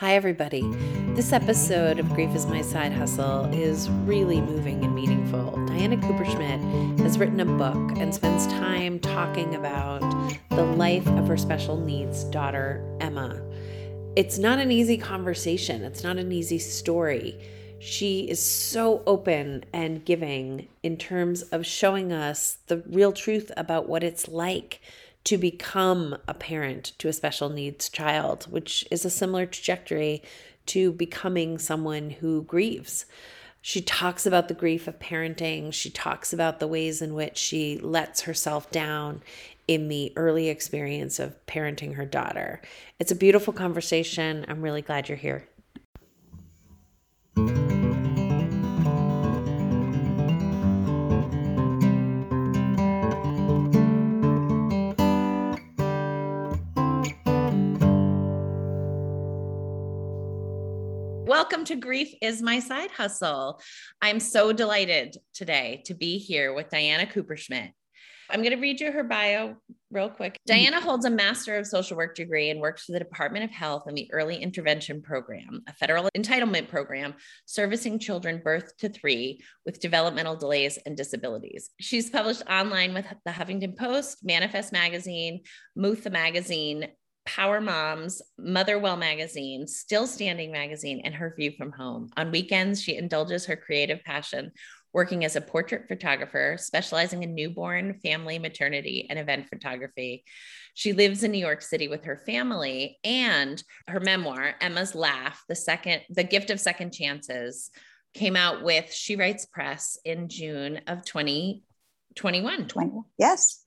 Hi, everybody. This episode of Grief is My Side Hustle is really moving and meaningful. Diana Kupershmit has written a book and spends time talking about the life of her special needs daughter, Emma. It's not an easy conversation, it's not an easy story. She is so open and giving in terms of showing us the real truth about what it's like to become a parent to a special needs child, which is a similar trajectory to becoming someone who grieves. She talks about the grief of parenting. She talks about the ways in which she lets herself down in the early experience of parenting her daughter. It's a beautiful conversation. I'm really glad you're here. Welcome to Grief is My Side Hustle. I'm so delighted today to be here with Diana Kupershmit. I'm going to read you her bio real quick. Mm-hmm. Diana holds a Master of Social Work degree and works for the Department of Health in the Early Intervention Program, a federal entitlement program servicing children birth to three with developmental delays and disabilities. She's published online with the Huffington Post, Manifest Magazine, Mutha Magazine, Power Moms, Motherwell Magazine, Still Standing Magazine, and Her View from Home. On weekends, she indulges her creative passion working as a portrait photographer, specializing in newborn, family, maternity, and event photography. She lives in New York City with her family, and her memoir, Emma's Laugh, the second, the gift of second chances, came out with She Writes Press in June of 2021. 20, yes.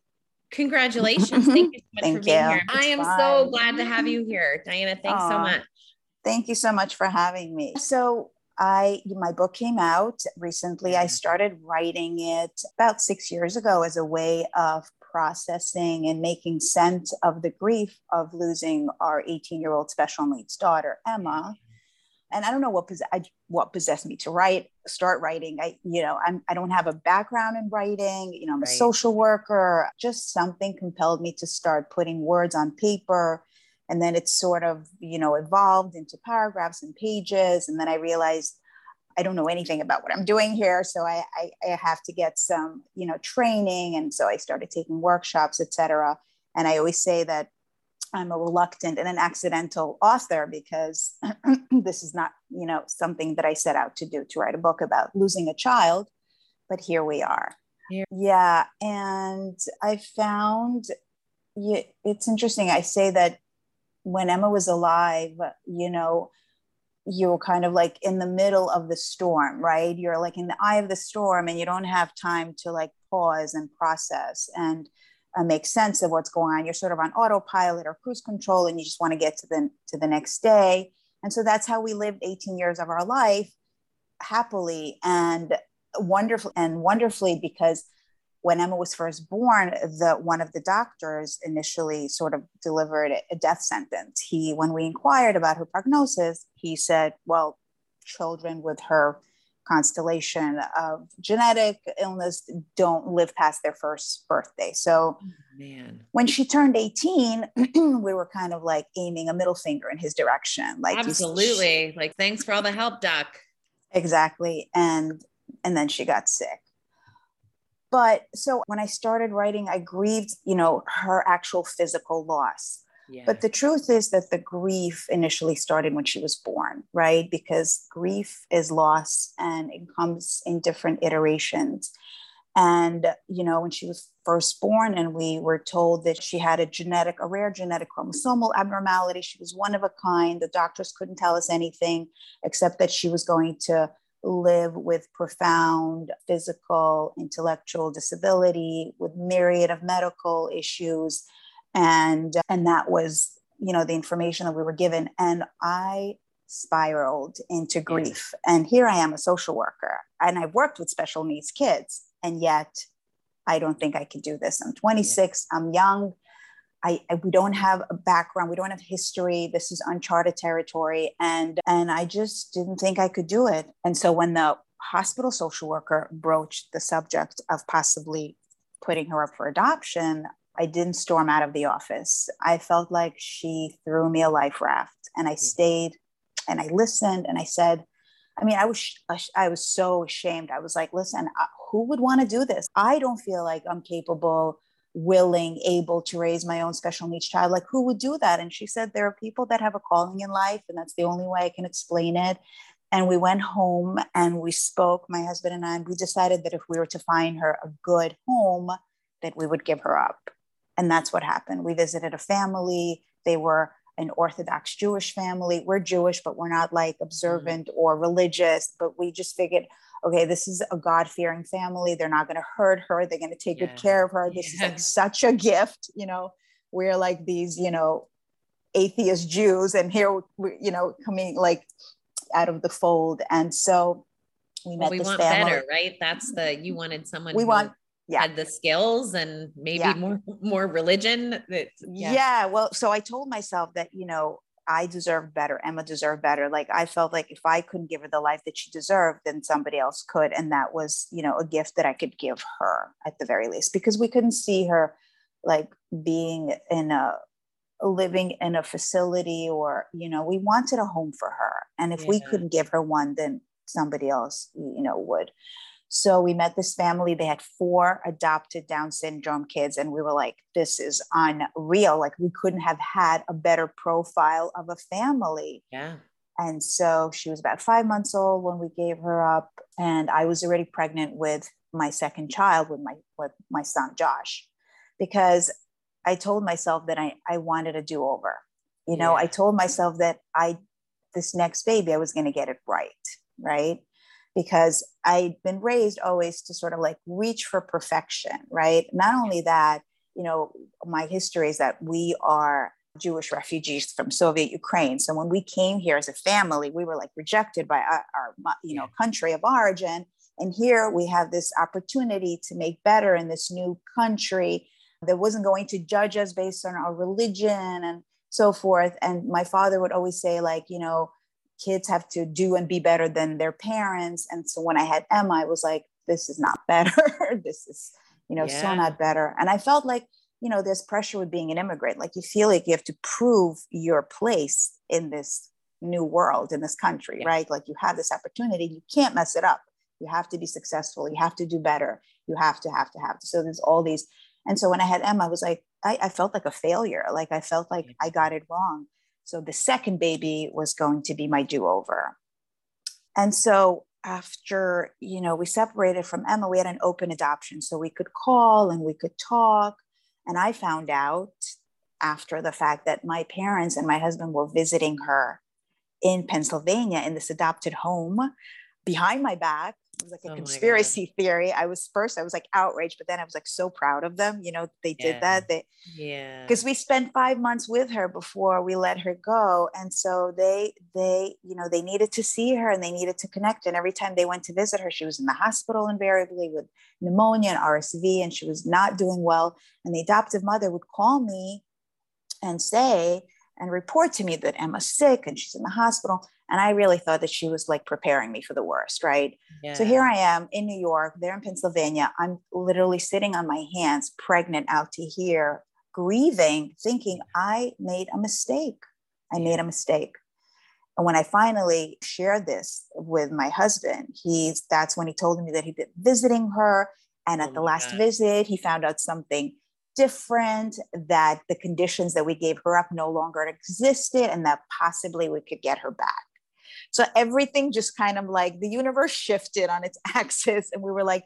Congratulations. Thank you so much Thank for being you. here. It's I am fine. so glad to have you here. Diana, thanks Aww. so much. Thank you so much for having me. So I my book came out recently. I started writing it about 6 years ago as a way of processing and making sense of the grief of losing our 18-year-old special needs daughter, Emma and I don't know what because I, what possessed me to write, start writing. I, you know, I'm, I don't have a background in writing. You know, I'm right. a social worker. Just something compelled me to start putting words on paper, and then it sort of, you know, evolved into paragraphs and pages. And then I realized I don't know anything about what I'm doing here, so I, I, I have to get some, you know, training. And so I started taking workshops, etc. And I always say that I'm a reluctant and an accidental author because this is not, you know, something that I set out to do to write a book about losing a child, but here we are. Here. Yeah, and I found yeah, it's interesting. I say that when Emma was alive, you know, you were kind of like in the middle of the storm, right? You're like in the eye of the storm and you don't have time to like pause and process. And uh, make sense of what's going on. You're sort of on autopilot or cruise control, and you just want to get to the to the next day. And so that's how we lived 18 years of our life happily and wonderful and wonderfully because when Emma was first born, the one of the doctors initially sort of delivered a death sentence. He, when we inquired about her prognosis, he said, "Well, children with her constellation of genetic illness don't live past their first birthday. So oh, Man. when she turned 18, we were kind of like aiming a middle finger in his direction. Like absolutely. like thanks for all the help, Doc. Exactly. And and then she got sick. But so when I started writing, I grieved, you know, her actual physical loss. But the truth is that the grief initially started when she was born, right? Because grief is loss and it comes in different iterations. And, you know, when she was first born and we were told that she had a genetic, a rare genetic chromosomal abnormality, she was one of a kind. The doctors couldn't tell us anything except that she was going to live with profound physical, intellectual disability, with myriad of medical issues and and that was you know the information that we were given. And i spiraled into grief. And here i am a social worker. And i've worked with special needs kids. And yet i don't think i could do this. I'm 26 yeah. i'm young. I, I, we don't have a background. We don't have history. This is uncharted territory. And and i just didn't think i could do it. And so when the hospital social worker broached the subject of possibly putting her up for adoption I didn't storm out of the office. I felt like she threw me a life raft and I mm. stayed and I listened and I said, I mean, I was I was so ashamed. I was like, listen, who would want to do this? I don't feel like I'm capable, willing, able to raise my own special needs child. Like, who would do that? And she said, there are people that have a calling in life, and that's the only way I can explain it. And we went home and we spoke, my husband and I, and we decided that if we were to find her a good home, that we would give her up. And that's what happened. We visited a family. They were an Orthodox Jewish family. We're Jewish, but we're not like observant mm-hmm. or religious. But we just figured, okay, this is a God fearing family. They're not going to hurt her. They're going to take yeah. good care of her. This yeah. is like such a gift. You know, we're like these, you know, atheist Jews, and here, we, you know, coming like out of the fold. And so we met well, we this want family. better, right? That's the you wanted someone. We want yeah. had the skills and maybe yeah. more more religion that yeah. yeah well so i told myself that you know i deserve better emma deserved better like i felt like if i couldn't give her the life that she deserved then somebody else could and that was you know a gift that i could give her at the very least because we couldn't see her like being in a living in a facility or you know we wanted a home for her and if yeah. we couldn't give her one then somebody else you know would so we met this family. They had four adopted Down syndrome kids, and we were like, this is unreal. Like, we couldn't have had a better profile of a family. Yeah. And so she was about five months old when we gave her up, and I was already pregnant with my second child with my with my son Josh, because I told myself that I, I wanted a do-over. You know, yeah. I told myself that I this next baby I was going to get it right, right? Because I'd been raised always to sort of like reach for perfection, right? Not only that, you know, my history is that we are Jewish refugees from Soviet Ukraine. So when we came here as a family, we were like rejected by our, our you know country of origin. And here we have this opportunity to make better in this new country that wasn't going to judge us based on our religion and so forth. And my father would always say, like, you know, kids have to do and be better than their parents. And so when I had Emma, I was like, this is not better. this is, you know, yeah. so not better. And I felt like, you know, there's pressure with being an immigrant. Like you feel like you have to prove your place in this new world, in this country, yeah. right? Like you have this opportunity, you can't mess it up. You have to be successful. You have to do better. You have to, have to, have to. So there's all these. And so when I had Emma, I was like, I, I felt like a failure. Like I felt like I got it wrong. So the second baby was going to be my do over. And so after, you know, we separated from Emma, we had an open adoption. So we could call and we could talk. And I found out after the fact that my parents and my husband were visiting her in Pennsylvania in this adopted home behind my back it was like a oh conspiracy theory. I was first, I was like outraged, but then I was like so proud of them. You know, they did yeah. that. They, yeah, because we spent five months with her before we let her go, and so they, they, you know, they needed to see her and they needed to connect. And every time they went to visit her, she was in the hospital invariably with pneumonia and RSV, and she was not doing well. And the adoptive mother would call me and say and report to me that Emma's sick and she's in the hospital. And I really thought that she was like preparing me for the worst, right? Yeah. So here I am in New York, there in Pennsylvania. I'm literally sitting on my hands, pregnant out to here, grieving, thinking I made a mistake. I made a mistake. And when I finally shared this with my husband, he's that's when he told me that he'd been visiting her. And at oh the last God. visit, he found out something different, that the conditions that we gave her up no longer existed, and that possibly we could get her back. So everything just kind of like the universe shifted on its axis. And we were like,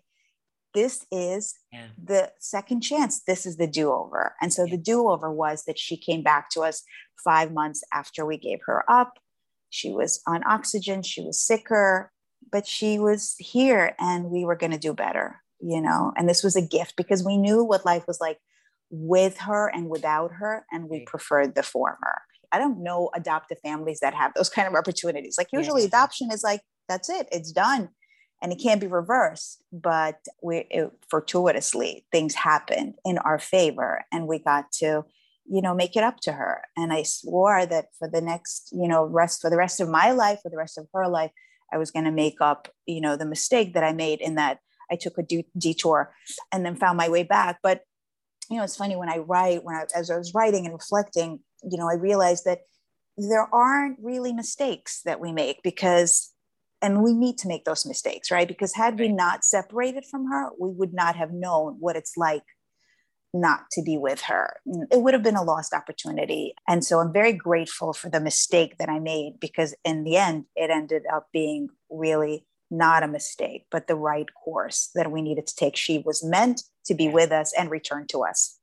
this is yeah. the second chance. This is the do over. And so yeah. the do over was that she came back to us five months after we gave her up. She was on oxygen, she was sicker, but she was here and we were going to do better, you know. And this was a gift because we knew what life was like with her and without her, and we preferred the former. I don't know adoptive families that have those kind of opportunities. Like usually yeah. adoption is like, that's it, it's done. And it can't be reversed, but we it, fortuitously things happened in our favor, and we got to, you know, make it up to her. And I swore that for the next, you know, rest for the rest of my life, for the rest of her life, I was going to make up, you know, the mistake that I made in that I took a detour and then found my way back. But you know, it's funny when I write, when I, as I was writing and reflecting, you know, I realized that there aren't really mistakes that we make because and we need to make those mistakes right? Because had we not separated from her we would not have known what it's like not to be with her. It would have been a lost opportunity. And so i'm very grateful for the mistake that i made because in the end it ended up being really not a mistake but the right course that we needed to take. She was meant to be with us and return to us.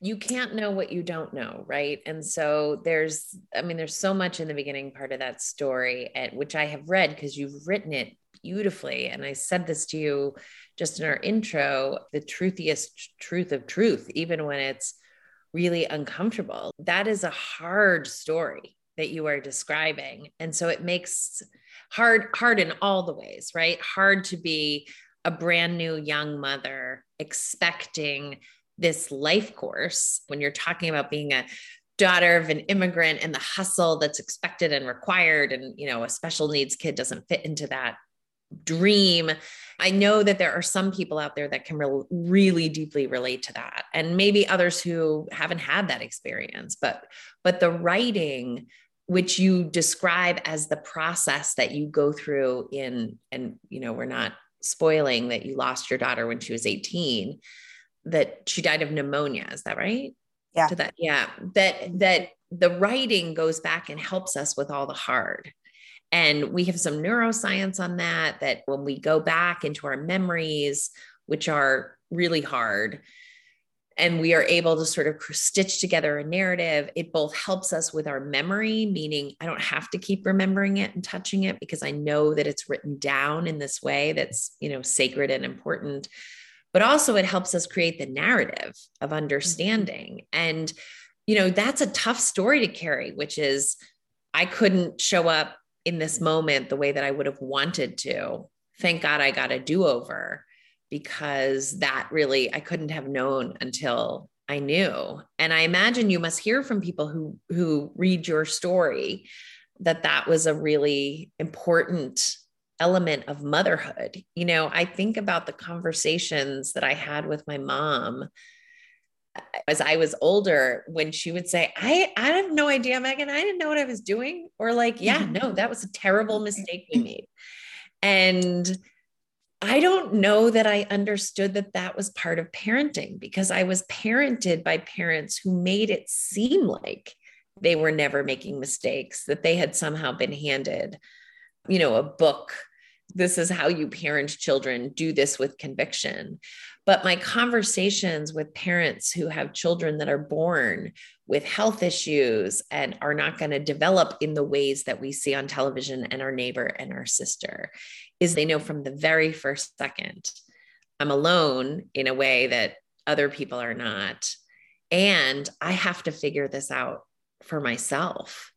You can't know what you don't know right? And so there's i mean there's so much in the beginning part of that story and which i have read because you've written it beautifully. And i said this to you just in our intro the truthiest truth of truth even when it's really uncomfortable. That is a hard story that you are describing. And so it makes hard hard in all the ways right? Hard to be a brand new young mother expecting this life course when you're talking about being a daughter of an immigrant and the hustle that's expected and required and you know a special needs kid doesn't fit into that dream. I know that there are some people out there that can re- really deeply relate to that and maybe others who haven't had that experience but but the writing which you describe as the process that you go through in and you know we're not spoiling that you lost your daughter when she was 18 that she died of pneumonia. Is that right? Yeah. To that, yeah. That mm-hmm. that the writing goes back and helps us with all the hard. And we have some neuroscience on that, that when we go back into our memories, which are really hard, and we are able to sort of stitch together a narrative, it both helps us with our memory, meaning I don't have to keep remembering it and touching it because I know that it's written down in this way that's, you know, sacred and important but also it helps us create the narrative of mm-hmm. understanding. And, you know, that's a tough story to carry, which is I couldn't show up in this moment the way that I would have wanted to. Thank God I got a do over because that really I couldn't have known until I knew. And I imagine you must hear from people who who read your story that that was a really important element of motherhood. You know, I think about the conversations that I had with my mom uh, as I was older when she would say, I, I have no idea, Megan, I didn't know what I was doing. Or like, yeah, no, that was a terrible mistake we made. And I don't know that I understood that that was part of parenting because I was parented by parents who made it seem like they were never making mistakes, that they had somehow been handed you know, a book. This is how you parent children. Do this with conviction. But my conversations with parents who have children that are born with health issues and are not going to develop in the ways that we see on television and our neighbor and our sister is they know from the very first second, I'm alone in a way that other people are not. And I have to figure this out for myself.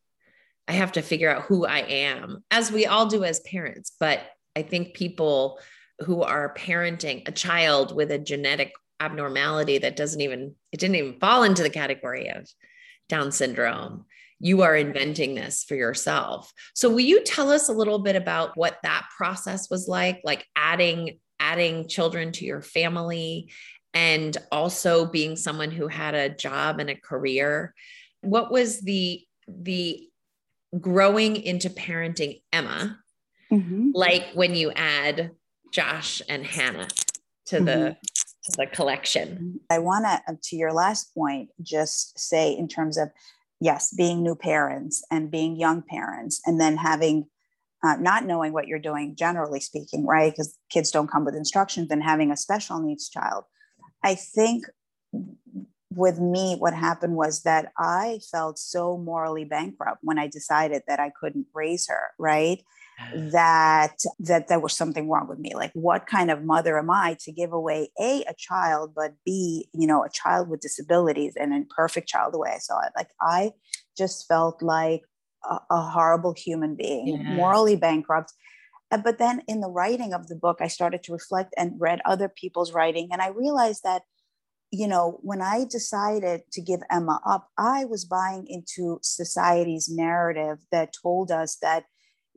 I have to figure out who I am, as we all do as parents. But I think people who are parenting a child with a genetic abnormality that doesn't even, it didn't even fall into the category of Down syndrome. You are inventing this for yourself. So will you tell us a little bit about what that process was like, like adding adding children to your family and also being someone who had a job and a career? What was the the growing into parenting Emma, mm-hmm. like when you add Josh and Hannah to mm-hmm. the to the collection. I want to, to your last point, just say in terms of yes, being new parents and being young parents, and then having uh, not knowing what you're doing, generally speaking, right? Because kids don't come with instructions, and having a special needs child. I think with me, what happened was that I felt so morally bankrupt when I decided that I couldn't raise her, right? That that there was something wrong with me like what kind of mother am i to give away a a child but b you know a child with disabilities and an imperfect child the way i saw it like i just felt like a, a horrible human being yeah. morally bankrupt uh, but then in the writing of the book i started to reflect and read other people's writing and i realized that you know, when I decided to give Emma up, I was buying into society's narrative that told us that,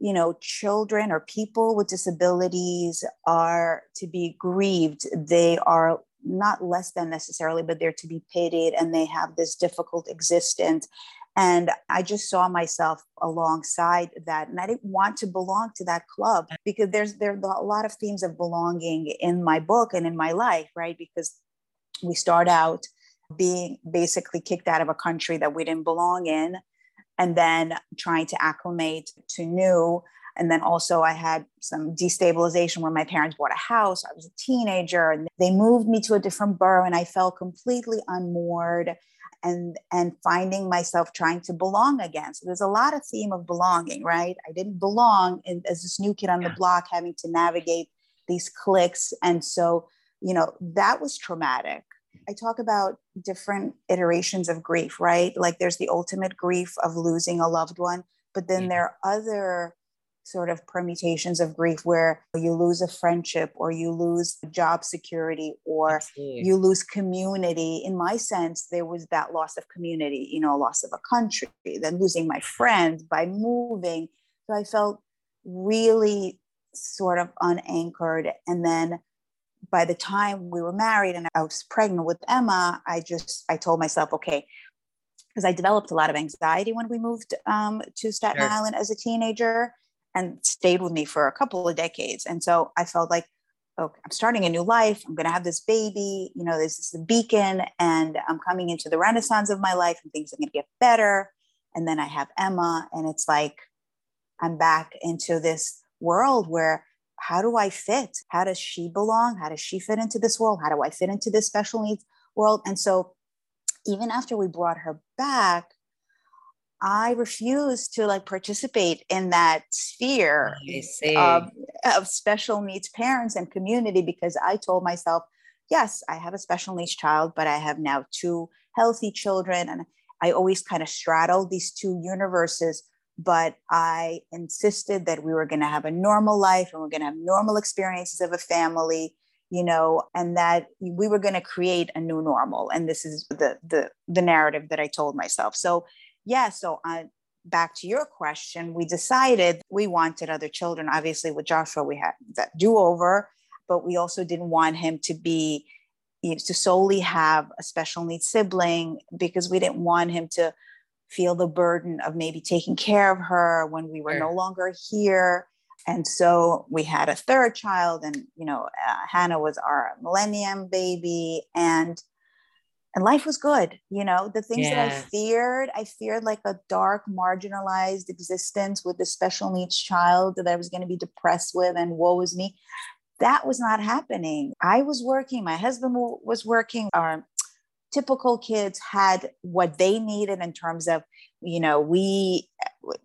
you know, children or people with disabilities are to be grieved. They are not less than necessarily, but they're to be pitied and they have this difficult existence. And I just saw myself alongside that. And I didn't want to belong to that club because there's there are a lot of themes of belonging in my book and in my life, right? Because we start out being basically kicked out of a country that we didn't belong in and then trying to acclimate to new. And then also i had some destabilization where my parents bought a house i was a teenager and they moved me to a different borough and i felt completely unmoored and and finding myself trying to belong again. So there's a lot of theme of belonging right? I didn't belong in, as this new kid on the block having to navigate these cliques. And so you know that was traumatic I talk about different iterations of grief, right? Like there's the ultimate grief of losing a loved one, but then there are other sort of permutations of grief where you lose a friendship or you lose job security or you lose community. In my sense, there was that loss of community, you know, loss of a country, then losing my friends by moving. So I felt really sort of unanchored. And then by the time we were married and I was pregnant with Emma, I just I told myself, okay, because I developed a lot of anxiety when we moved um, to Staten sure. Island as a teenager and stayed with me for a couple of decades. And so I felt like, okay, I'm starting a new life. I'm going to have this baby. You know, this is the beacon, and I'm coming into the renaissance of my life, and things are going to get better. And then I have Emma, and it's like I'm back into this world where how do I fit? How does she belong? How does she fit into this world? How do I fit into this special needs world? And so, even after we brought her back, I refused to like participate in that sphere of, of special needs parents and community because I told myself, yes, I have a special needs child, but I have now two healthy children. And I always kind of straddle these two universes but I insisted that we were going to have a normal life and we're going to have normal experiences of a family, you know, and that we were going to create a new normal. And this is the the the narrative that I told myself. So yeah, so I back to your question, we decided we wanted other children. Obviously, with Joshua, we had that do over, but we also didn't want him to be to solely have a special needs sibling because we didn't want him to feel the burden of maybe taking care of her when we were sure. no longer here. And so we had a third child and you know uh, hannah was our millennium baby and and life was good you know? The things that i feared i feared like a dark marginalized existence with this special needs child that i was going to be depressed with and woe was me. That was not happening. I was working my husband was working our typical kids had what they needed in terms of you know we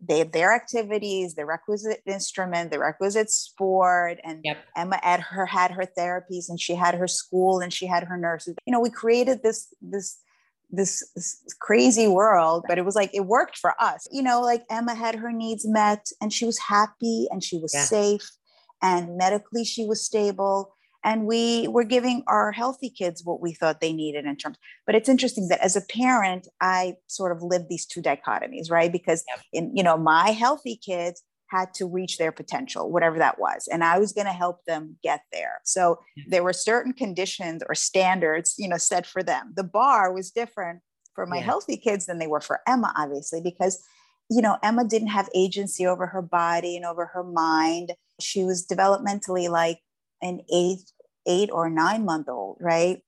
they had their activities the requisite instrument the requisite sport and yep. emma at her had her therapies and she had her school and she had her nurses you know we created this this this, this crazy world but it was like it worked for us you know like emma had her needs met and she was happy and she was yeah. safe and medically she was stable and we were giving our healthy kids what we thought they needed in terms but it's interesting that as a parent i sort of lived these two dichotomies right? Because in you know my healthy kids had to reach their potential whatever that was and i was going to help them get there. So there were certain conditions or standards you know set for them. The bar was different for my yeah. healthy kids than they were for emma obviously because you know emma didn't have agency over her body and over her mind. She was developmentally like an eighth eight or nine month old, right?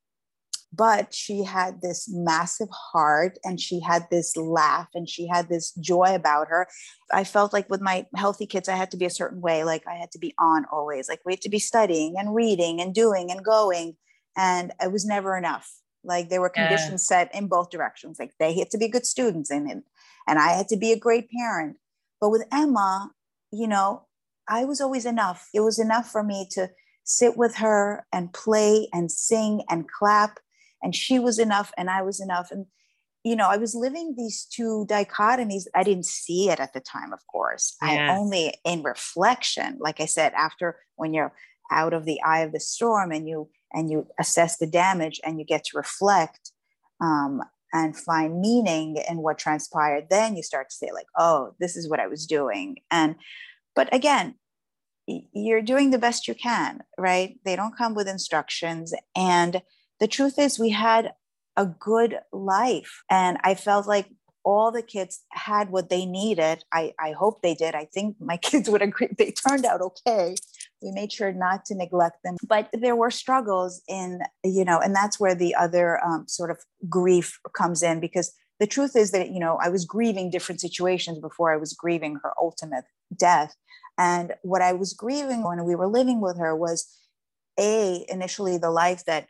But she had this massive heart and she had this laugh and she had this joy about her. I felt like with my healthy kids, I had to be a certain way. Like I had to be on always, like we had to be studying and reading and doing and going. And it was never enough. Like there were conditions yeah. set in both directions. Like they had to be good students and, and I had to be a great parent. But with Emma, you know, I was always enough. It was enough for me to sit with her and play and sing and clap. And she was enough and I was enough. And, you know, I was living these two dichotomies. I didn't see it at the time, of course. Yes. I only in reflection, like I said, after when you're out of the eye of the storm and you and you assess the damage and you get to reflect um, and find meaning in what transpired then you start to say like oh this is what i was doing and but again you're doing the best you can, right? They don't come with instructions. And the truth is, we had a good life. And I felt like all the kids had what they needed. I, I hope they did. I think my kids would agree. They turned out okay. We made sure not to neglect them, but there were struggles in, you know, and that's where the other um, sort of grief comes in because the truth is that, you know, I was grieving different situations before I was grieving her ultimate death. And what I was grieving when we were living with her was a initially the life that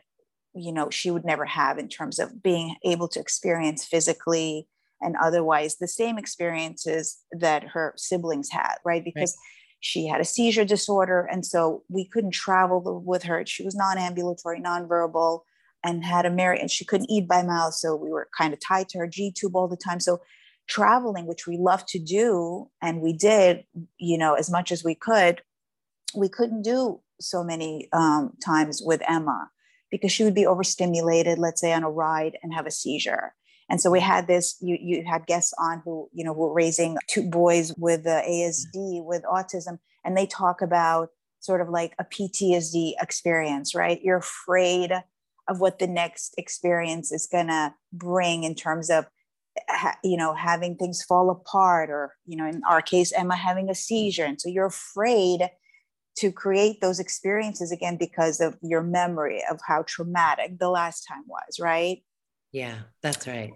you know she would never have in terms of being able to experience physically and otherwise the same experiences that her siblings had right? Because right. she had a seizure disorder and so we couldn't travel with her. She was non-ambulatory non-verbal and had a mary and she couldn't eat by mouth so we were kind of tied to her g tube all the time. So traveling which we love to do and we did you know as much as we could we couldn't do so many um, times with emma because she would be overstimulated let's say on a ride and have a seizure and so we had this, you, you had guests on who, you know, were raising two boys with uh, ASD, with autism, and they talk about sort of like a PTSD experience, right? You're afraid of what the next experience is going to bring in terms of, you know, having things fall apart, or, you know, in our case, Emma having a seizure. And so you're afraid to create those experiences again because of your memory of how traumatic the last time was, right? Yeah, that's right.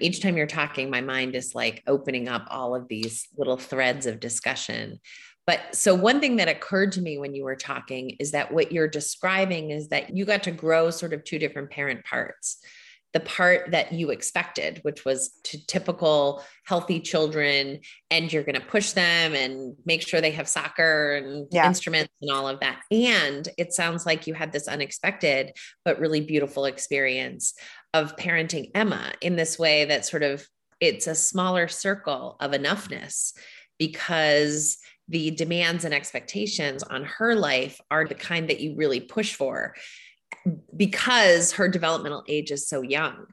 Each time you're talking, my mind is like opening up all of these little threads of discussion. But so, one thing that occurred to me when you were talking is that what you're describing is that you got to grow sort of two different parent parts the part that you expected, which was to typical healthy children, and you're going to push them and make sure they have soccer and yeah. instruments and all of that. And it sounds like you had this unexpected but really beautiful experience of parenting Emma in this way that sort of it's a smaller circle of enoughness because the demands and expectations on her life are the kind that you really push for because her developmental age is so young.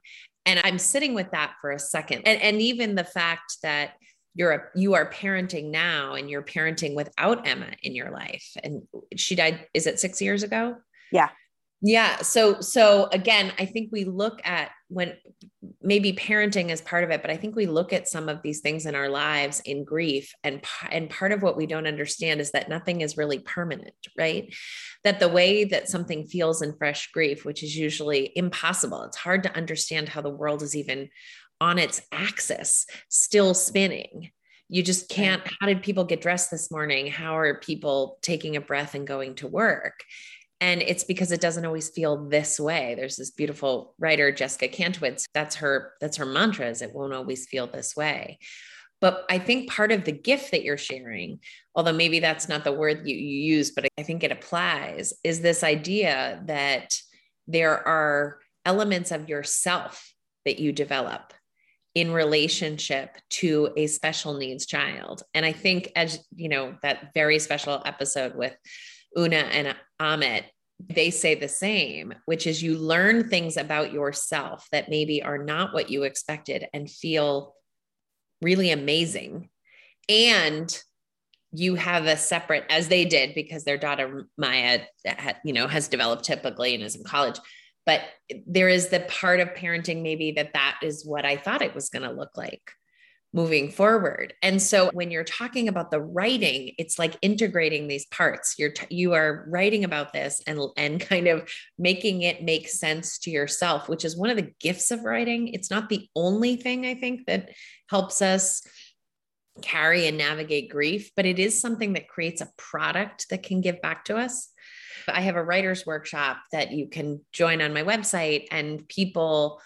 And I'm sitting with that for a second. And, and even the fact that you're a, you are parenting now and you're parenting without Emma in your life. And she died, is it six years ago? Yeah. Yeah. So, so again, I think we look at when maybe parenting is part of it, but I think we look at some of these things in our lives in grief. And, and part of what we don't understand is that nothing is really permanent, right? That the way that something feels in fresh grief, which is usually impossible, it's hard to understand how the world is even on its axis, still spinning you just can't how did people get dressed this morning how are people taking a breath and going to work and it's because it doesn't always feel this way. There's this beautiful writer, Jessica Kantrowitz. That's her, that's her mantra is it won't always feel this way. But I think part of the gift that you're sharing, although maybe that's not the word you, you use, but I think it applies, is this idea that there are elements of yourself that you develop in relationship to a special needs child. And I think as you know, that very special episode with Una and Amit, they say the same, which is you learn things about yourself that maybe are not what you expected and feel really amazing. And you have a separate, as they did, because their daughter Maya, you know, has developed typically and is in college. But there is the part of parenting, maybe that that is what I thought it was going to look like moving forward. And so when you're talking about the writing, it's like integrating these parts. You're t- you are writing about this and and kind of making it make sense to yourself, which is one of the gifts of writing. It's not the only thing I think that helps us carry and navigate grief, but it is something that creates a product that can give back to us. I have a writer's workshop that you can join on my website and people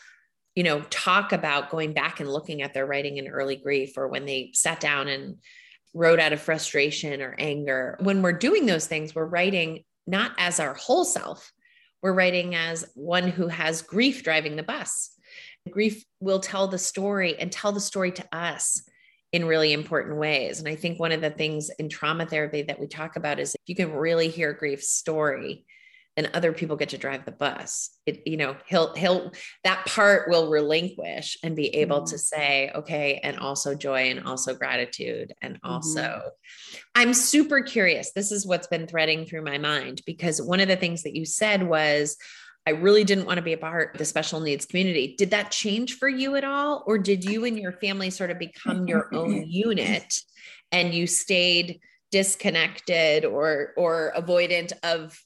you know, talk about going back and looking at their writing in early grief or when they sat down and wrote out of frustration or anger. When we're doing those things, we're writing not as our whole self, we're writing as one who has grief driving the bus. Grief will tell the story and tell the story to us in really important ways. And I think one of the things in trauma therapy that we talk about is if you can really hear grief's story, and other people get to drive the bus it you know he'll he'll that part will relinquish and be able mm-hmm. to say okay and also joy and also gratitude and also mm-hmm. i'm super curious this is what's been threading through my mind because one of the things that you said was I really didn't want to be a part of the special needs community. Did that change for you at all? Or did you and your family sort of become your own unit and you stayed disconnected or or avoidant of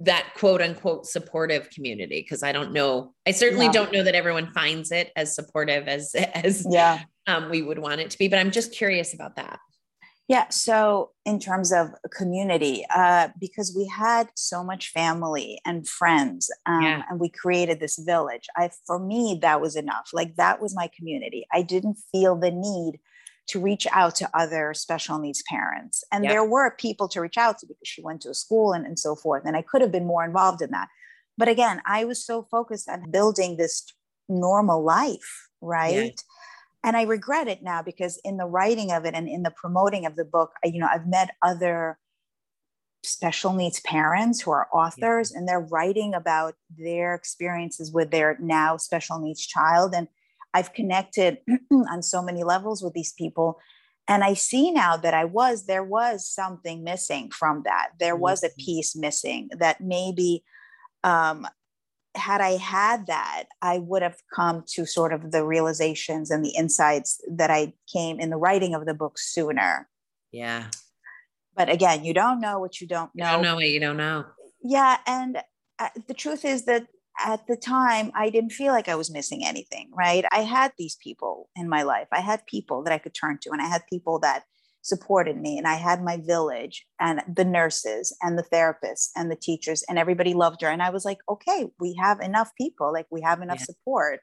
that quote unquote supportive community because i don't know i certainly yeah. don't know that everyone finds it as supportive as as yeah um, we would want it to be but i'm just curious about that yeah so in terms of community uh, because we had so much family and friends um, yeah. and we created this village i for me that was enough like that was my community i didn't feel the need to reach out to other special needs parents. And there were people to reach out to because she went to a school and, and so forth. And I could have been more involved in that. But again, I was so focused on building this normal life, right? And I regret it now because in the writing of it and in the promoting of the book, I, you know, I've met other special needs parents who are authors yeah. and they're writing about their experiences with their now special needs child. And I've connected on so many levels with these people. And I see now that I was, there was something missing from that. There was a mm-hmm. piece missing that maybe, um, had I had that, I would have come to sort of the realizations and the insights that I came in the writing of the book sooner. Yeah. But again, you don't know what you don't know. You don't know what you don't know. Yeah. And uh, the truth is that at the time, I didn't feel like I was missing anything, right? I had these people in my life. I had people that I could turn to, and I had people that supported me, and I had my village and the nurses and the therapists and the teachers, and everybody loved her. And I was like, okay, we have enough people, like we have enough yeah. support.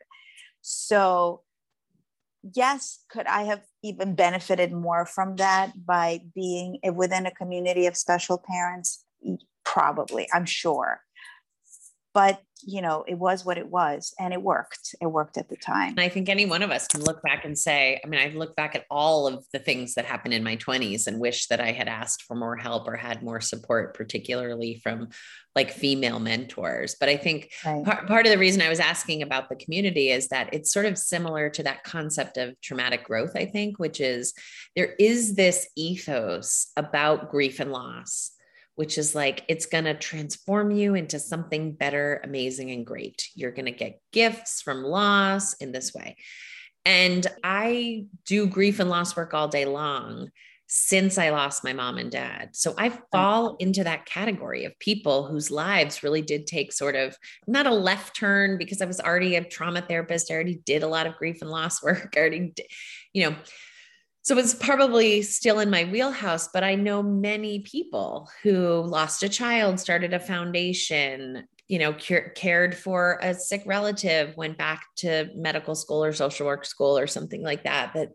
So, yes, could I have even benefited more from that by being within a community of special parents? Probably, I'm sure but you know it was what it was and it worked it worked at the time i think any one of us can look back and say i mean i look back at all of the things that happened in my 20s and wish that i had asked for more help or had more support particularly from like female mentors but i think right. part, part of the reason i was asking about the community is that it's sort of similar to that concept of traumatic growth i think which is there is this ethos about grief and loss which is like it's going to transform you into something better, amazing, and great. You're going to get gifts from loss in this way. And I do grief and loss work all day long since I lost my mom and dad. So I fall into that category of people whose lives really did take sort of not a left turn because I was already a trauma therapist. I already did a lot of grief and loss work. I already, did, you know, so it's probably still in my wheelhouse, but I know many people who lost a child, started a foundation, you know, cure, cared for a sick relative, went back to medical school or social work school or something like that. That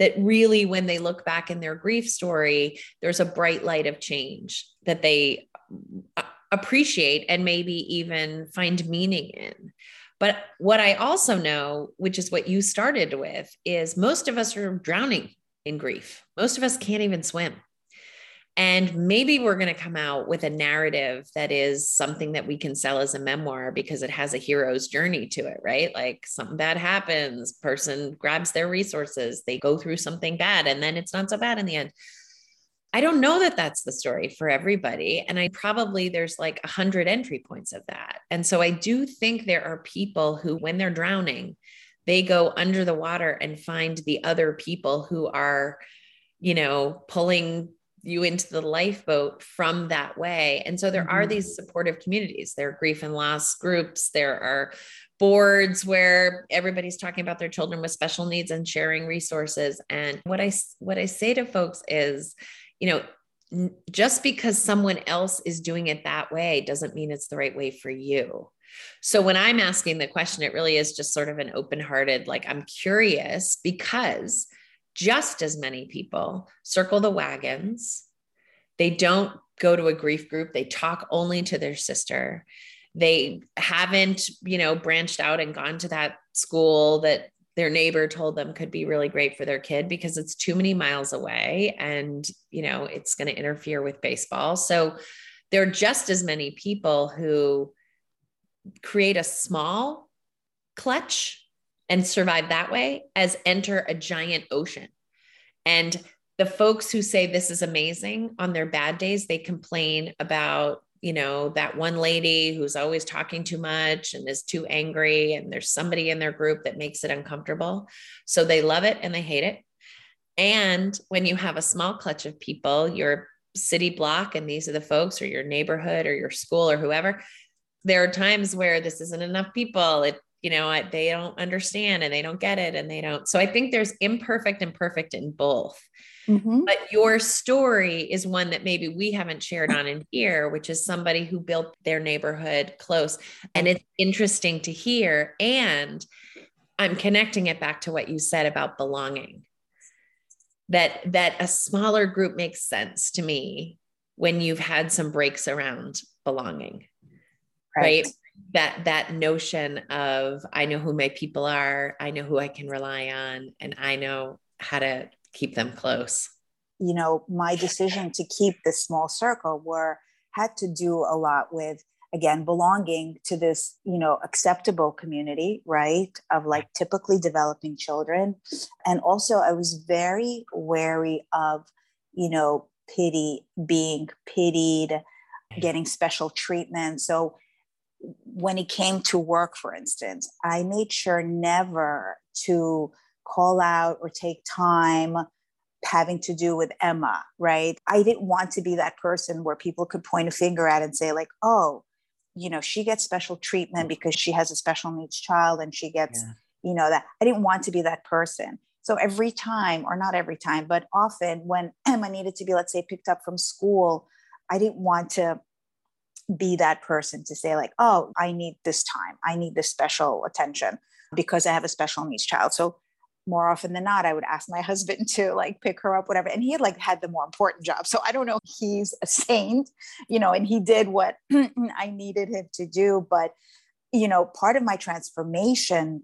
that really, when they look back in their grief story, there's a bright light of change that they uh, appreciate and maybe even find meaning in. But what I also know, which is what you started with, is most of us are drowning in grief. Most of us can't even swim. And maybe we're going to come out with a narrative that is something that we can sell as a memoir because it has a hero's journey to it, right? Like something bad happens, person grabs their resources, they go through something bad, and then it's not so bad in the end. I don't know that that's the story for everybody. And I probably there's like a hundred entry points of that. And so I do think there are people who, when they're drowning, they go under the water and find the other people who are you know pulling you into the lifeboat from that way. And so there mm-hmm. are these supportive communities. There are grief and loss groups. There are boards where everybody's talking about their children with special needs and sharing resources. And what i what i say to folks is you know just because someone else is doing it that way doesn't mean it's the right way for you so when I'm asking the question, it really is just sort of an open hearted, like, I'm curious because just as many people circle the wagons. They don't go to a grief group, they talk only to their sister. They haven't, you know, branched out and gone to that school that their neighbor told them could be really great for their kid because it's too many miles away and, you know, it's going to interfere with baseball. So there are just as many people who create a small clutch and survive that way as enter a giant ocean. And the folks who say this is amazing on their bad days, they complain about you know, that one lady who's always talking too much and is too angry, and there's somebody in their group that makes it uncomfortable. So they love it and they hate it. And when you have a small clutch of people, your city block, and these are the folks, or your neighborhood, or your school, or whoever, there are times where this isn't enough people. It, you know, they don't understand and they don't get it and they don't. So I think there's imperfect and perfect in both. Mm-hmm. But your story is one that maybe we haven't shared on in here, which is somebody who built their neighborhood close. And it's interesting to hear. And I'm connecting it back to what you said about belonging. That that a smaller group makes sense to me when you've had some breaks around belonging. Right? right? that that notion of i know who my people are. I know who i can rely on and i know how to keep them close. You know my decision to keep this small circle were had to do a lot with again belonging to this you know acceptable community right of like typically developing children. And also i was very wary of you know pity being pitied mm. getting special treatment. So when it came to work, for instance, I made sure never to call out or take time having to do with Emma, right? I didn't want to be that person where people could point a finger at and say, like, oh, you know, she gets special treatment because she has a special needs child and she gets, yeah. you know, that. I didn't want to be that person. So every time, or not every time, but often when Emma needed to be, let's say, picked up from school, I didn't want to be that person to say like oh i need this time. I need this special attention because i have a special needs child. So more often than not i would ask my husband to like pick her up whatever and he had like had the more important job. So i don't know he's a saint you know and he did what i needed him to do but you know part of my transformation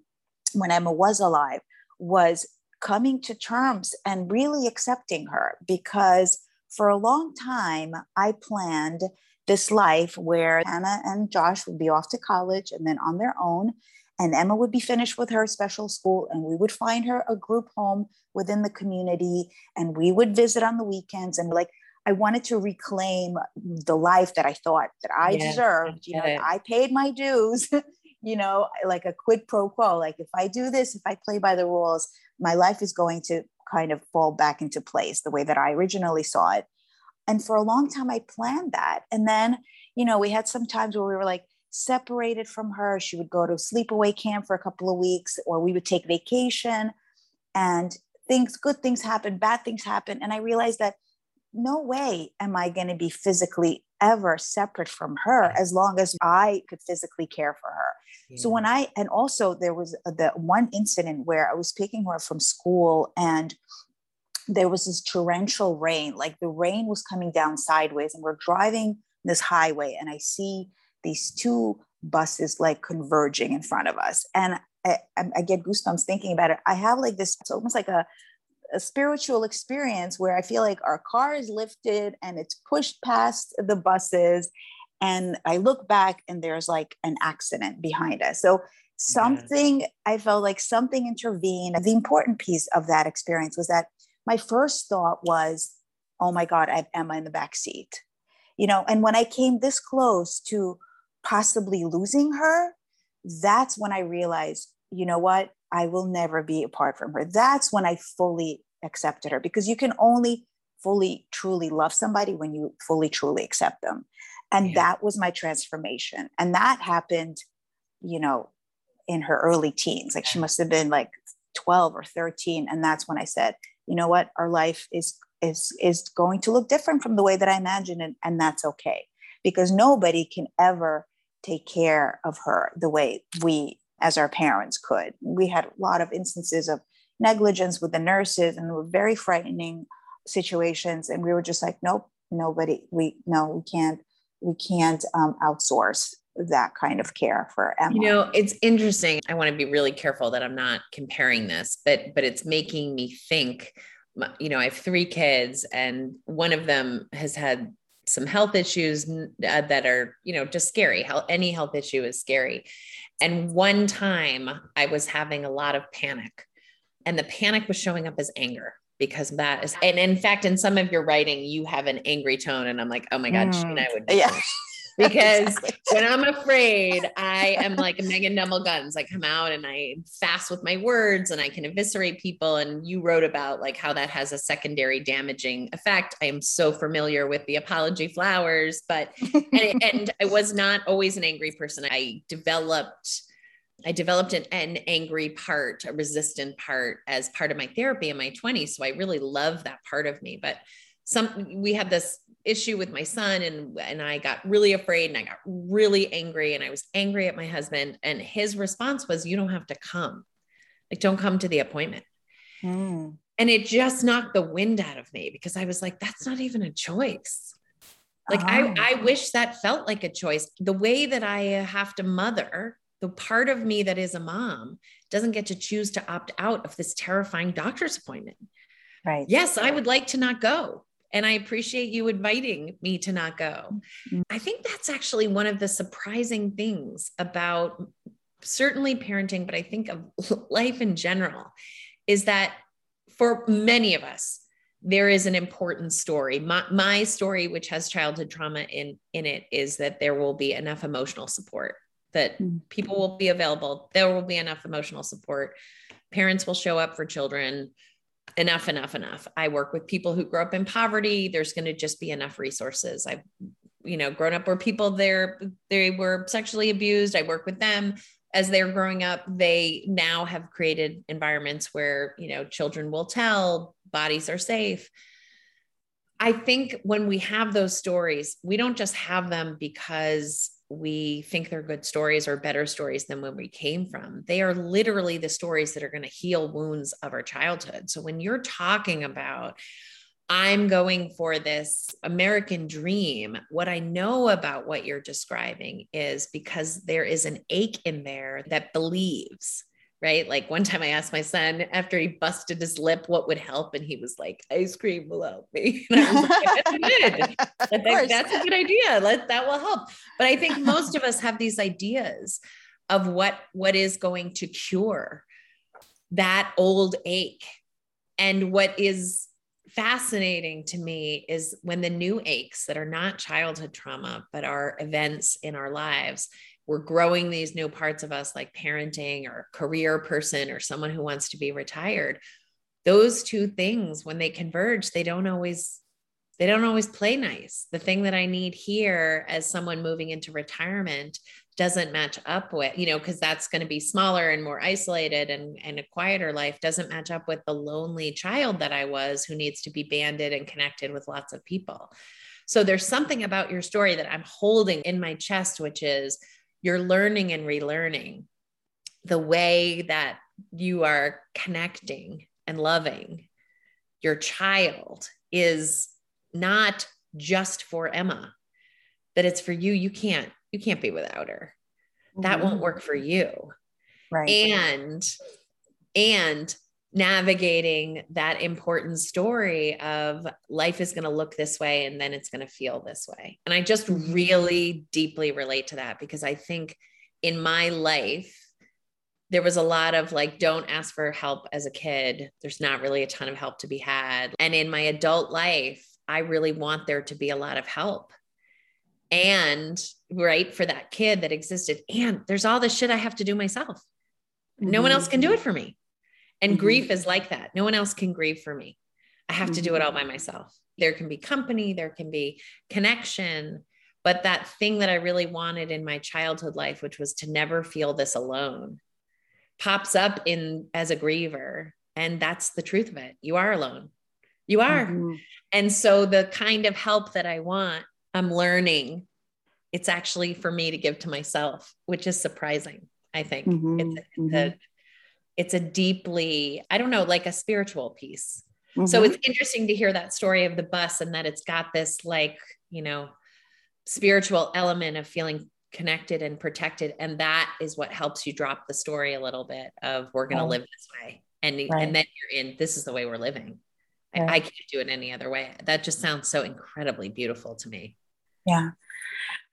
when emma was alive was coming to terms and really accepting her because for a long time i planned this life where Hannah and Josh would be off to college and then on their own. And Emma would be finished with her special school, and we would find her a group home within the community. And we would visit on the weekends. And like, I wanted to reclaim the life that I thought that I deserved. You know, it. I paid my dues, you know, like a quid pro quo. Like, if I do this, if I play by the rules, my life is going to kind of fall back into place the way that I originally saw it. And for a long time, I planned that. And then, you know, we had some times where we were like separated from her. She would go to sleepaway camp for a couple of weeks, or we would take vacation. And things, good things happen, bad things happen. And I realized that no way am I going to be physically ever separate from her as long as I could physically care for her. Yeah. So when I, and also there was uh, the one incident where I was picking her from school and there was this torrential rain, like the rain was coming down sideways, and we're driving this highway, and I see these two buses like converging in front of us. And I, I get goosebumps thinking about it. I have like this, it's almost like a, a spiritual experience where I feel like our car is lifted and it's pushed past the buses. And I look back and there's like an accident behind us. So something, I felt like something intervened. The important piece of that experience was that my first thought was, oh my God, I have Emma in the back seat. You know, and when I came this close to possibly losing her, that's when I realized, you know what, I will never be apart from her. That's when I fully accepted her because you can only fully, truly love somebody when you fully, truly accept them. And yeah. that was my transformation. And that happened, you know, in her early teens. Like she must have been like 12 or 13. And that's when I said, you know what our life is is is going to look different from the way that i imagined it and that's okay. Because nobody can ever take care of her the way we as our parents could. We had a lot of instances of negligence with the nurses and were very frightening situations and we were just like nope nobody we no we can't we can't um, outsource that kind of care for Emma. You know, it's interesting. I want to be really careful that I'm not comparing this, but but it's making me think. You know, I have three kids, and one of them has had some health issues uh, that are, you know, just scary. How any health issue is scary. And one time I was having a lot of panic, and the panic was showing up as anger because that is, and in fact, in some of your writing, you have an angry tone, and I'm like, oh my god, mm, she and I would, yeah because exactly. when I'm afraid, I am like Megan Dumble Guns. I come out and I fast with my words and I can eviscerate people. And you wrote about like how that has a secondary damaging effect. I am so familiar with the apology flowers, but and, and I was not always an angry person. I developed I developed an, an, angry part, a resistant part as part of my therapy in my 20s. So I really love that part of me. But some we had this issue with my son and and I got really afraid and I got really angry and I was angry at my husband and his response was you don't have to come. Like don't come to the appointment. Mm. And it just knocked the wind out of me because I was like that's not even a choice. Like oh. I I wish that felt like a choice. The way that I have to mother the part of me that is a mom doesn't get to choose to opt out of this terrifying doctor's appointment. Right. Yes, I would like to not go. And I appreciate you inviting me to not go. Mm-hmm. I think that's actually one of the surprising things about certainly parenting, but I think of life in general is that for many of us, there is an important story. My, my story, which has childhood trauma in, in it, is that there will be enough emotional support that mm. people will be available. There will be enough emotional support. Parents will show up for children. Enough, enough, enough. I work with people who grow up in poverty. There's going to just be enough resources. I've, you know, grown up where people there they were sexually abused. I work with them as they're growing up. They now have created environments where you know children will tell, bodies are safe. I think when we have those stories, we don't just have them because we think they're good stories or better stories than when we came from. They are literally the stories that are going to heal wounds of our childhood. So when you're talking about, I'm going for this American dream, what I know about what you're describing is because there is an ache in there that believes right? Like one time I asked my son after he busted his lip what would help, and he was like, ice cream will help me. And I was like, that's good. that's a good idea. Let that will help. But I think most of us have these ideas of what what is going to cure that old ache. And what is fascinating to me is when the new aches that are not childhood trauma, but are events in our lives we're growing these new parts of us like parenting or career person or someone who wants to be retired those two things when they converge they don't always they don't always play nice. The thing that i need here as someone moving into retirement doesn't match up with you know because that's going to be smaller and more isolated and, and a quieter life doesn't match up with the lonely child that i was who needs to be banded and connected with lots of people. So there's something about your story that i'm holding in my chest which is you're learning and relearning the way that you are connecting and loving your child is not just for Emma that it's for you. You can't you can't be without her. That won't mm-hmm. work for you. Right. And and navigating that important story of life is going to look this way and then it's going to feel this way. And I just mm-hmm. really deeply relate to that because I think in my life, there was a lot of like, don't ask for help as a kid. There's not really a ton of help to be had. And in my adult life, I really want there to be a lot of help. And right for that kid that existed. And there's all this shit I have to do myself. No one else can do it for me. And mm-hmm. grief is like that. No one else can grieve for me. I have mm-hmm. to do it all by mm-hmm. myself. There can be company, there can be connection, but that thing that I really wanted in my childhood life, which was to never feel this alone, pops up in as a griever. And that's the truth of it. You are alone. You are. Mm-hmm. And so the kind of help that I want, I'm learning. It's actually for me to give to myself, which is surprising. I think mm-hmm. it's, a mm-hmm it's a deeply i don't know like a spiritual piece. Mm-hmm. so it's interesting to hear that story of the bus and that it's got this like you know spiritual element of feeling connected and protected. And that is what helps you drop the story a little bit of we're going to live this way. And right. and then you're in this is the way we're living. Right. I, I can't do it any other way. That just sounds so incredibly beautiful to me. Yeah.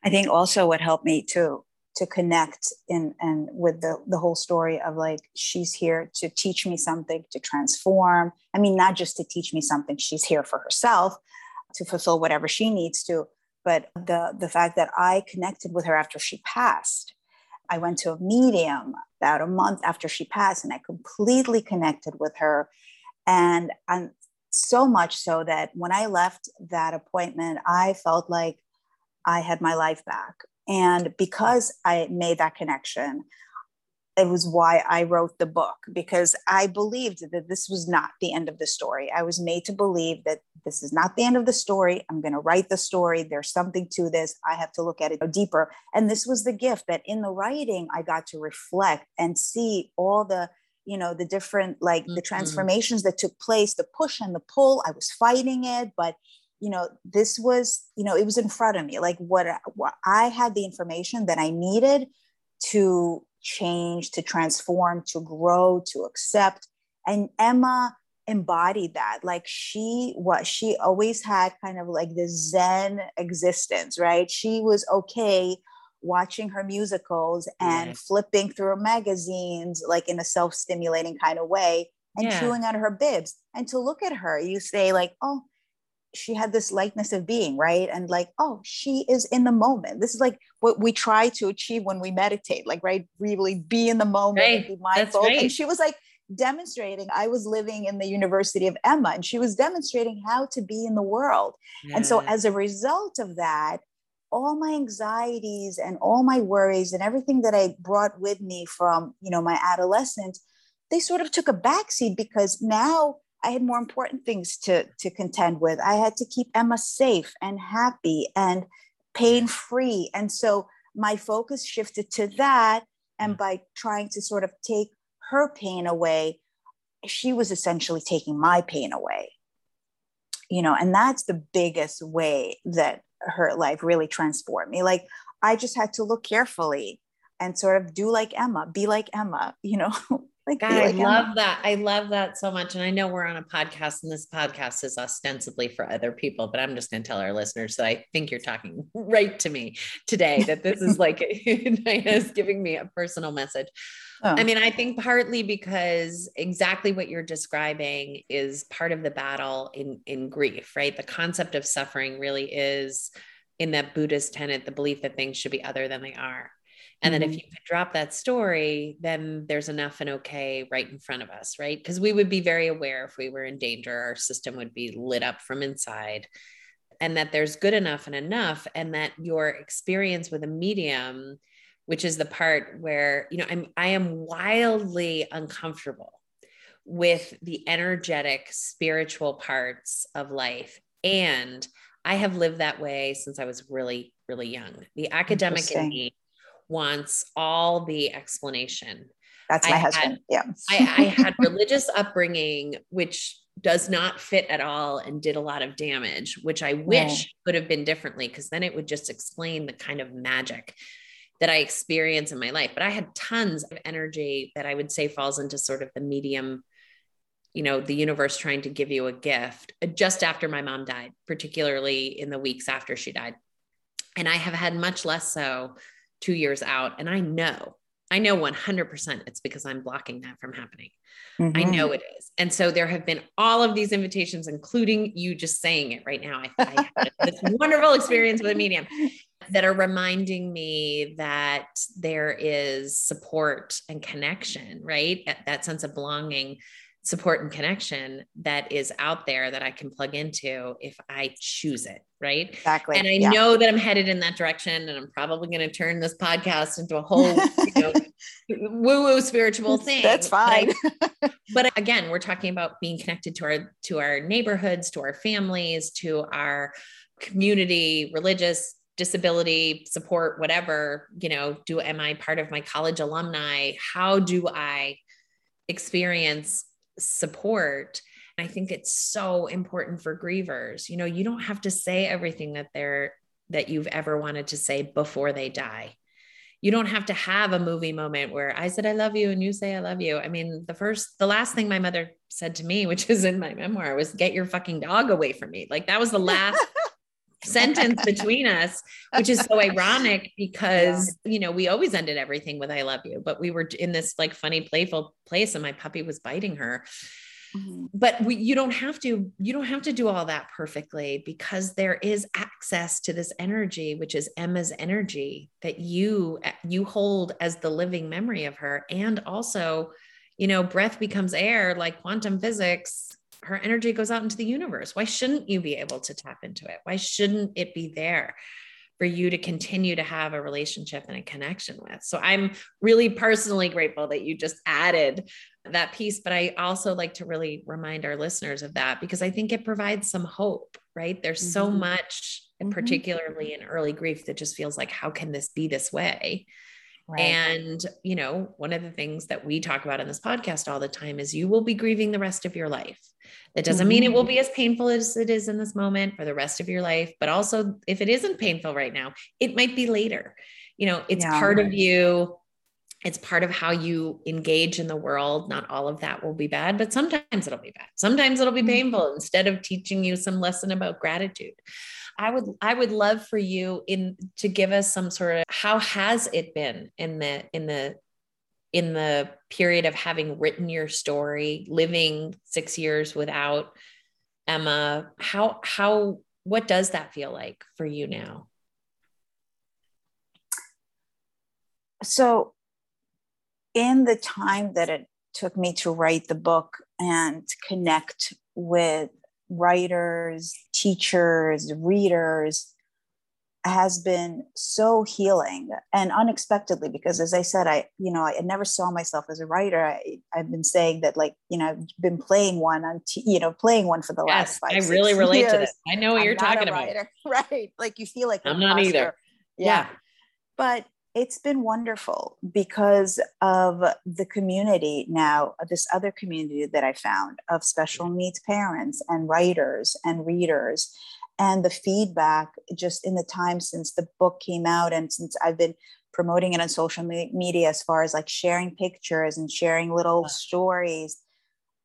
I think also what helped me too to connect in and with the the whole story of like she's here to teach me something to transform. I mean not just to teach me something she's here for herself to fulfill whatever she needs to but the the fact that I connected with her after she passed. I went to a medium about a month after she passed and I completely connected with her. And and so much so that when I left that appointment I felt like I had my life back and because I made that connection it was why I wrote the book because I believed that this was not the end of the story. I was made to believe that this is not the end of the story. I'm going to write the story. There's something to this. I have to look at it deeper. And this was the gift that in the writing, I got to reflect and see all the you know the different like mm-hmm. the transformations that took place the push and the pull i was fighting it but you know this was you know it was in front of me like what, what i had the information that i needed to change, to transform, to grow, to accept. And Emma embodied that. Like she what she always had kind of like this Zen existence, right? She was okay watching her musicals and flipping through magazines like in a self-stimulating kind of way and yeah. chewing on her bibs. And to look at her, you say, like, oh, she had this likeness of being, right? And like, oh, she is in the moment. This is like what we try to achieve when we meditate, like, right? Really be in the moment, right. be mindful. Right. And she was like demonstrating. I was living in the University of Emma, and she was demonstrating how to be in the world. Yeah. And so, as a result of that, all my anxieties and all my worries and everything that I brought with me from, you know, my adolescence, they sort of took a backseat because now I had more important things to, to contend with. I had to keep Emma safe and happy and pain free. And so my focus shifted to that. And mm. by trying to sort of take her pain away, she was essentially taking my pain away. You know, and that's the biggest way that her life really transformed me. Like I just had to look carefully and sort of do like Emma, be like Emma, you know, Like, God, like I love that. I love that so much. And I know we're on a podcast and this podcast is ostensibly for other people, but I'm just going to tell our listeners that I think you're talking right to me today, that this is like Diana's giving me a personal message. Oh. I mean, I think partly because exactly what you're describing is part of the battle in, in grief, right? The concept of suffering really is in that Buddhist tenet, the belief that things should be other than they are. And then if mm-hmm. you could drop that story, then there's enough and okay right in front of us, right? Because we would be very aware if we were in danger, our system would be lit up from inside. And that there's good enough and enough, and that your experience with a medium, which is the part where, you know, I'm I am wildly uncomfortable with the energetic spiritual parts of life. And I have lived that way since I was really, really young. The academic in me wants all the explanation. That's my I husband. Had, yeah. I, I had religious upbringing, which does not fit at all and did a lot of damage, which I wish yeah. could have been differently because then it would just explain the kind of magic that I experience in my life. But I had tons of energy that I would say falls into sort of the medium, you know, the universe trying to give you a gift uh, just after my mom died, particularly in the weeks after she died. And I have had much less so two years out. And I know, I know 100% it's because I'm blocking that from happening. Mm-hmm. I know it is. And so there have been all of these invitations, including you just saying it right now. I, I had this wonderful experience with a medium that are reminding me that there is support and connection, right? That sense of belonging support and connection that is out there that I can plug into if I choose it. Right. Exactly. And I yeah. know that I'm headed in that direction and I'm probably going to turn this podcast into a whole, you know, woo woo spiritual thing. That's fine. But, I, but again, we're talking about being connected to our, to our neighborhoods, to our families, to our community, religious, disability support whatever you know do am i part of my college alumni how do i experience support. I think it's so important for grievers. You know, you don't have to say everything that they're that you've ever wanted to say before they die. You don't have to have a movie moment where I said I love you and you say I love you. I mean, the first the last thing my mother said to me, which is in my memoir, was get your fucking dog away from me. Like that was the last sentence between us, which is so ironic because, yeah. you know, we always ended everything with I love you, but we were in this like funny, playful place and my puppy was biting her. Mm-hmm. But we, you don't have to, you don't have to do all that perfectly because there is access to this energy, which is Emma's energy that you, you hold as the living memory of her. And also, you know, breath becomes air, like quantum physics, her energy goes out into the universe. Why shouldn't you be able to tap into it? Why shouldn't it be there? for you to continue to have a relationship and a connection with. So I'm really personally grateful that you just added that piece. But I also like to really remind our listeners of that because I think it provides some hope, right? There's mm-hmm. so much, mm-hmm. particularly in early grief, that just feels like, how can this be this way? Right. And, you know, one of the things that we talk about in this podcast all the time is you will be grieving the rest of your life. That doesn't mean it will mm-hmm. be as painful as it is in this moment for the rest of your life, but also if it isn't painful right now, it might be later. You know, it's yeah. part of you it's part of how you engage in the world. Not all of that will be bad, but sometimes it'll be bad. Sometimes it'll be mm-hmm. painful instead of teaching you some lesson about gratitude. I would I would love for you in to give us some sort of how has it been in the in the in the period of having written your story, living 6 years without Emma, how how what does that feel like for you now? So in the time that it took me to write the book and connect with writers, teachers, readers has been so healing and unexpectedly because as i said i you know i never saw myself as a writer. I, I've been saying that like you know i've been playing one on t- you know playing one for the yes, last five i really relate years. to this i know what I'm you're talking about. right? Like you feel like i'm not either. Yeah. yeah. But it's been wonderful because of the community now, this other community that I found of special needs parents and writers and readers, and the feedback just in the time since the book came out and since I've been promoting it on social media as far as like sharing pictures and sharing little stories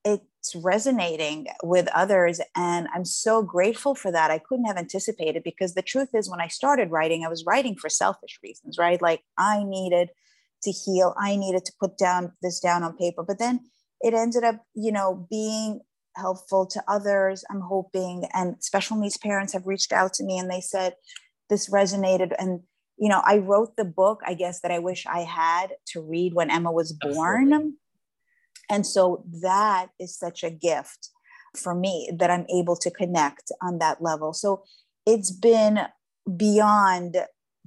it's resonating with others and i'm so grateful for that. I couldn't have anticipated because the truth is when i started writing i was writing for selfish reasons right? Like i needed to heal i needed to put down this down on paper but then it ended up you know being helpful to others i'm hoping. And special needs parents have reached out to me and they said this resonated. And you know i wrote the book i guess that i wish i had to read when emma was born. Absolutely. And so that is such a gift for me that I'm able to connect on that level. So it's been beyond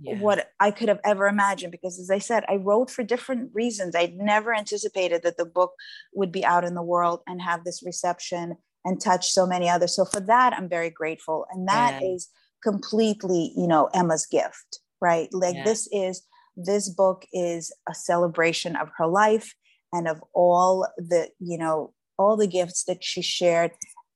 yeah. what I could have ever imagined because, as I said, I wrote for different reasons. I'd never anticipated that the book would be out in the world and have this reception and touch so many others. So for that, I'm very grateful. And that yeah. is completely, you know, Emma's gift, right? Like yeah. this is this book is a celebration of her life and of all the you know all the gifts that she shared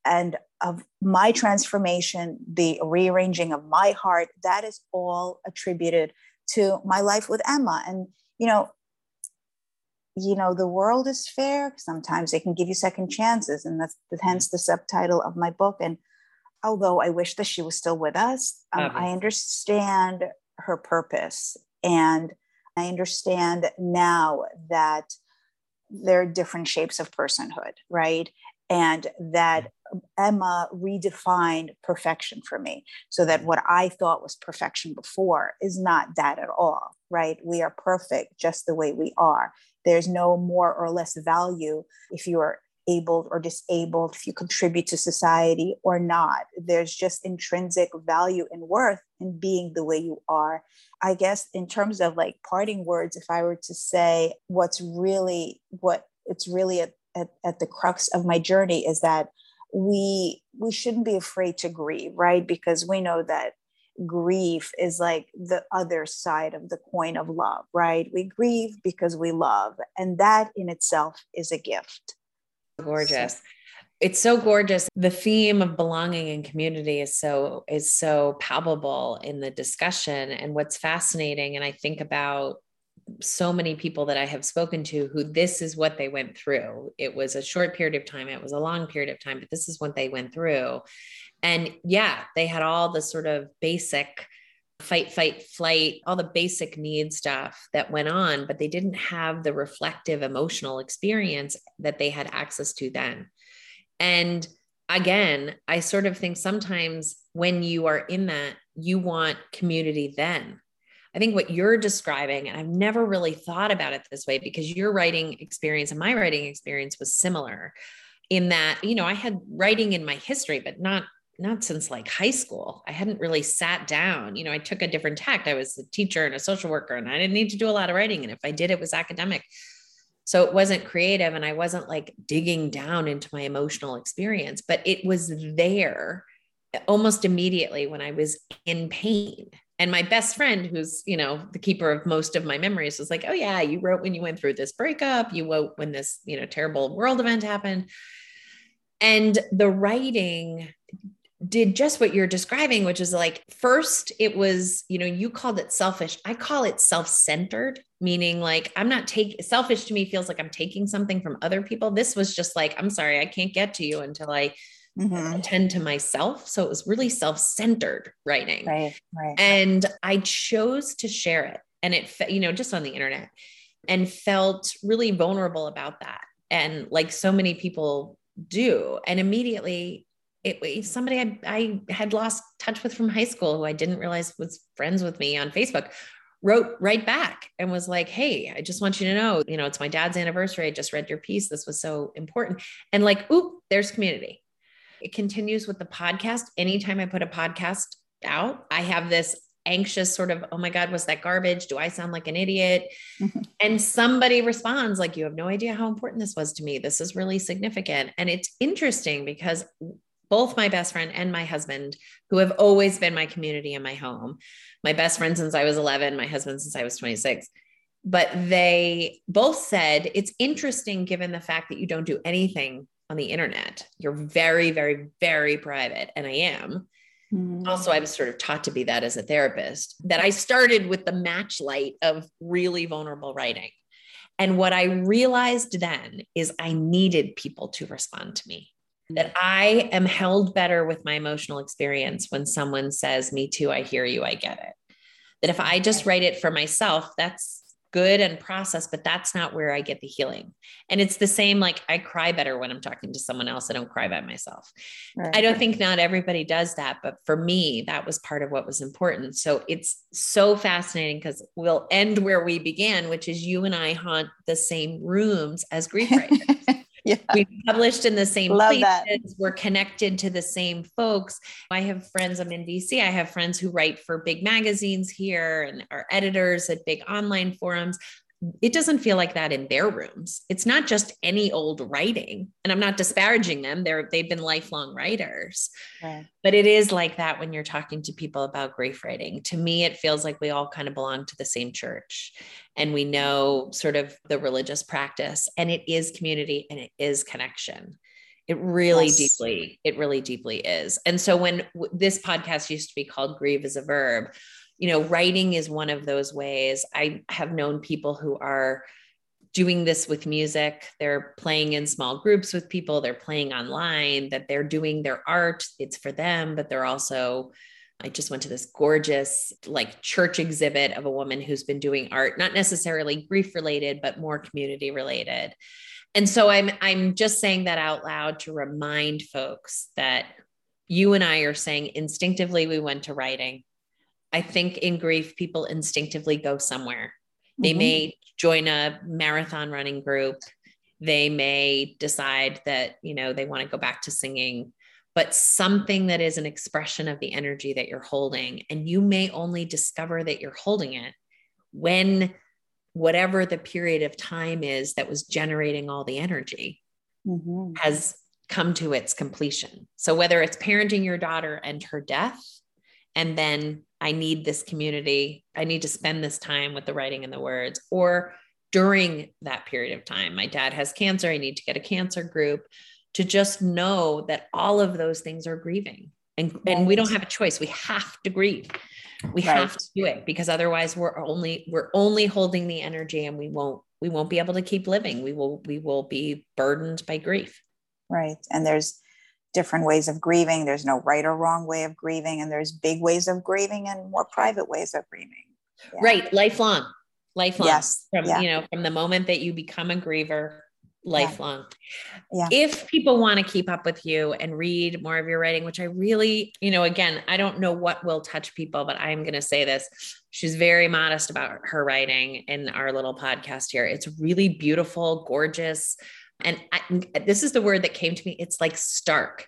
and of my transformation the rearranging of my heart that is all attributed to my life with emma. And you know you know the world is fair. Sometimes they can give you second chances and that's hence the subtitle of my book. And although i wish that she was still with us um, i understand her purpose. And i understand now that there are different shapes of personhood, right? And that Emma redefined perfection for me so that what I thought was perfection before is not that at all, right? We are perfect just the way we are. There's no more or less value if you are able or disabled, if you contribute to society or not. There's just intrinsic value and worth in being the way you are. I guess in terms of like parting words, if I were to say what's really what it's really at, at, at the crux of my journey is that we we shouldn't be afraid to grieve, right? Because we know that grief is like the other side of the coin of love, right? We grieve because we love, and that in itself is a gift gorgeous it's so gorgeous the theme of belonging and community is so is so palpable in the discussion and what's fascinating and i think about so many people that i have spoken to who this is what they went through it was a short period of time it was a long period of time but this is what they went through and yeah they had all the sort of basic fight, fight, flight, all the basic need stuff that went on, but they didn't have the reflective emotional experience that they had access to then. And again, I sort of think sometimes when you are in that, you want community then. I think what you're describing, and I've never really thought about it this way because your writing experience and my writing experience was similar in that, you know, I had writing in my history, but not not since like high school. I hadn't really sat down. You know, I took a different tact. I was a teacher and a social worker, and I didn't need to do a lot of writing. And if I did, it was academic. So it wasn't creative and I wasn't like digging down into my emotional experience, but it was there almost immediately when I was in pain. And my best friend, who's, you know, the keeper of most of my memories, was like, Oh, yeah, you wrote when you went through this breakup, you wrote when this, you know, terrible world event happened. And the writing did just what you're describing, which is like, first, it was, you know, you called it selfish. I call it self centered, meaning like, I'm not taking selfish to me feels like I'm taking something from other people. This was just like, I'm sorry, I can't get to you until I mm-hmm. attend to myself. So it was really self centered writing. Right. Right. And I chose to share it. And it, you know, just on the internet and felt really vulnerable about that. And like so many people do. And immediately it, somebody I, I had lost touch with from high school who I didn't realize was friends with me on Facebook wrote right back and was like, Hey, I just want you to know, you know, it's my dad's anniversary. I just read your piece. This was so important. And like, oop, there's community. It continues with the podcast. Anytime I put a podcast out, I have this anxious sort of, oh my God, was that garbage? Do I sound like an idiot? Mm-hmm. And somebody responds, like, you have no idea how important this was to me. This is really significant. And it's interesting because both my best friend and my husband, who have always been my community in my home. My best friend since I was 11, my husband since I was 26. But they both said it's interesting given the fact that you don't do anything on the internet. You're very, very, very private. And I am. Mm-hmm. Also, I was sort of taught to be that as a therapist, that I started with the match light of really vulnerable writing. And what I realized then is I needed people to respond to me that I am held better with my emotional experience when someone says, Me too, I hear you, I get it. That if I just write it for myself, that's good and process, but that's not where I get the healing. And it's the same like I cry better when I'm talking to someone else. I don't cry by myself. Right. I don't think not everybody does that, but for me, that was part of what was important. So it's so fascinating because we'll end where we began, which is you and I haunt the same rooms as grief writers. Yeah. we published in the same Love places. That. We're connected to the same folks. I have friends, I'm in DC. I have friends who write for big magazines here and are editors at big online forums it doesn't feel like that in their rooms. It's not just any old writing. And I'm not disparaging them. They're they've been lifelong writers. But it is like that when you're talking to people about grief writing. To me, it feels like we all kind of belong to the same church and we know sort of the religious practice and it is community and it is connection. It really yes. deeply, it really deeply is. And so when w- this podcast used to be called Grieve as a Verb, you know, writing is one of those ways. I have known people who are doing this with music. They're playing in small groups with people, they're playing online, that they're doing their art. It's for them, but they're also I just went to this gorgeous like church exhibit of a woman who's been doing art, not necessarily grief related, but more community related. And so I'm I'm just saying that out loud to remind folks that you and I are saying instinctively we went to writing. I think in grief, people instinctively go somewhere. They mm-hmm. may join a marathon running group. They may decide that, you know, they want to go back to singing, but something that is an expression of the energy that you're holding. And you may only discover that you're holding it when whatever the period of time is that was generating all the energy mm-hmm. has come to its completion. So whether it's parenting your daughter and her death, and then I need this community. I need to spend this time with the writing and the words. Or during that period of time, my dad has cancer. I need to get a cancer group to just know that all of those things are grieving. And, right. and we don't have a choice. We have to grieve. We right. have to do it because otherwise we're only we're only holding the energy and we won't we won't be able to keep living. We will we will be burdened by grief. Right. And there's different ways of grieving. There's no right or wrong way of grieving, and there's big ways of grieving and more private ways of grieving. Yeah. Right, lifelong, lifelong. Yes, from yeah. you know, from the moment that you become a griever, lifelong. Yeah. If people want to keep up with you and read more of your writing, which I really, you know, again, I don't know what will touch people, but I'm going to say this. She's very modest about her writing in our little podcast here. It's really beautiful, gorgeous. And I, this is the word that came to me. It's like stark.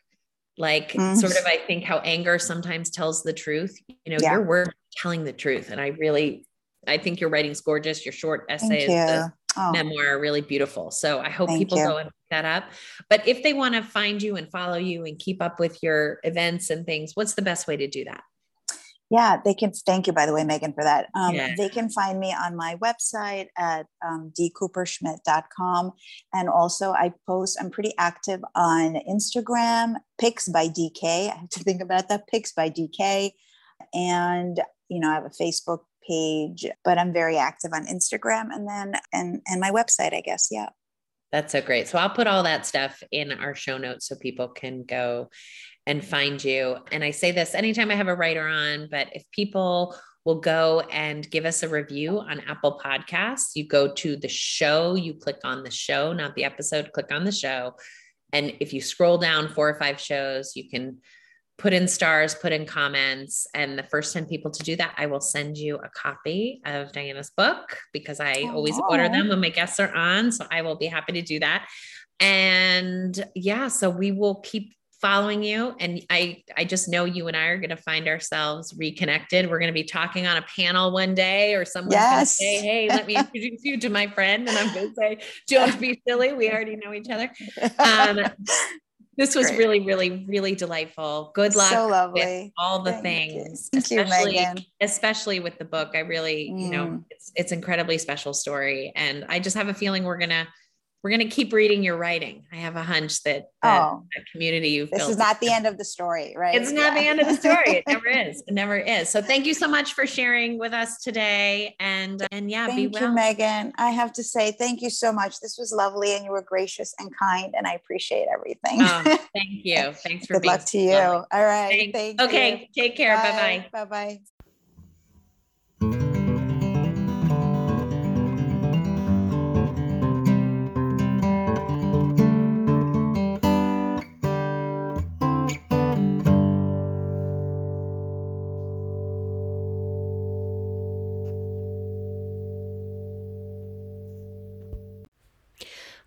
Like mm. sort of, I think how anger sometimes tells the truth. You know, yeah. your word telling the truth. And I really, I think your writing's gorgeous. Your short essay is the oh. memoir really beautiful. So I hope people you. go and pick that up. But if they want to find you and follow you and keep up with your events and things, what's the best way to do that? Yeah, they can. Thank you, by the way, Megan, for that. Um, yeah. They can find me on my website at um, dkupershmit.com. And also, I post, I'm pretty active on Instagram, Pics by DK. I have to think about that, Pics by DK. And, you know, I have a Facebook page, but I'm very active on Instagram and then and and my website, I guess. Yeah. That's so great. So I'll put all that stuff in our show notes so people can go and find you. And I say this anytime I have a writer on, but if people will go and give us a review on Apple Podcasts, you go to the show, you click on the show, not the episode, click on the show. And if you scroll down four or five shows, you can put in stars, put in comments. And the first 10 people to do that, I will send you a copy of Diana's book because I oh. always order them when my guests are on. So I will be happy to do that. And yeah, so we will keep following you and i i just know you and i are going to find ourselves reconnected we're going to be talking on a panel one day or someone's yes. going to say hey let me introduce you to my friend and i'm going to say don't be silly we already know each other um, this was Great. really really really delightful good luck so lovely all the Thank things you. Thank especially you, Megan. especially with the book i really mm. you know mm. it's it's incredibly special story and i just have a feeling we're going to we're going to keep reading your writing. I have a hunch that, that oh, community you've this is not the end of the story, right? It's not yeah. the end of the story. It never is. It never is. So thank you so much for sharing with us today. And uh, and yeah, thank be well. you, Megan. I have to say thank you so much. This was lovely, and you were gracious and kind, and I appreciate everything. Oh, thank you. Thanks for good luck to you. Lovely. All right. Thank okay. You. Take care. Bye bye. Bye bye.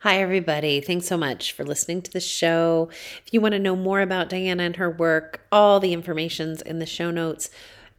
Hi, everybody. Thanks so much for listening to the show. If you want to know more about Diana and her work, all the information's in the show notes.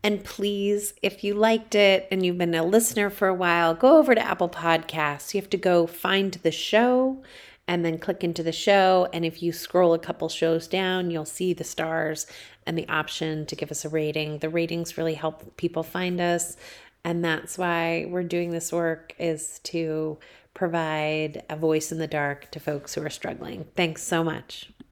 And please, if you liked it and you've been a listener for a while, go over to Apple Podcasts. You have to go find the show and then click into the show. And if you scroll a couple shows down, you'll see the stars and the option to give us a rating. The ratings really help people find us. And that's why we're doing this work is to provide a voice in the dark to folks who are struggling. Thanks so much.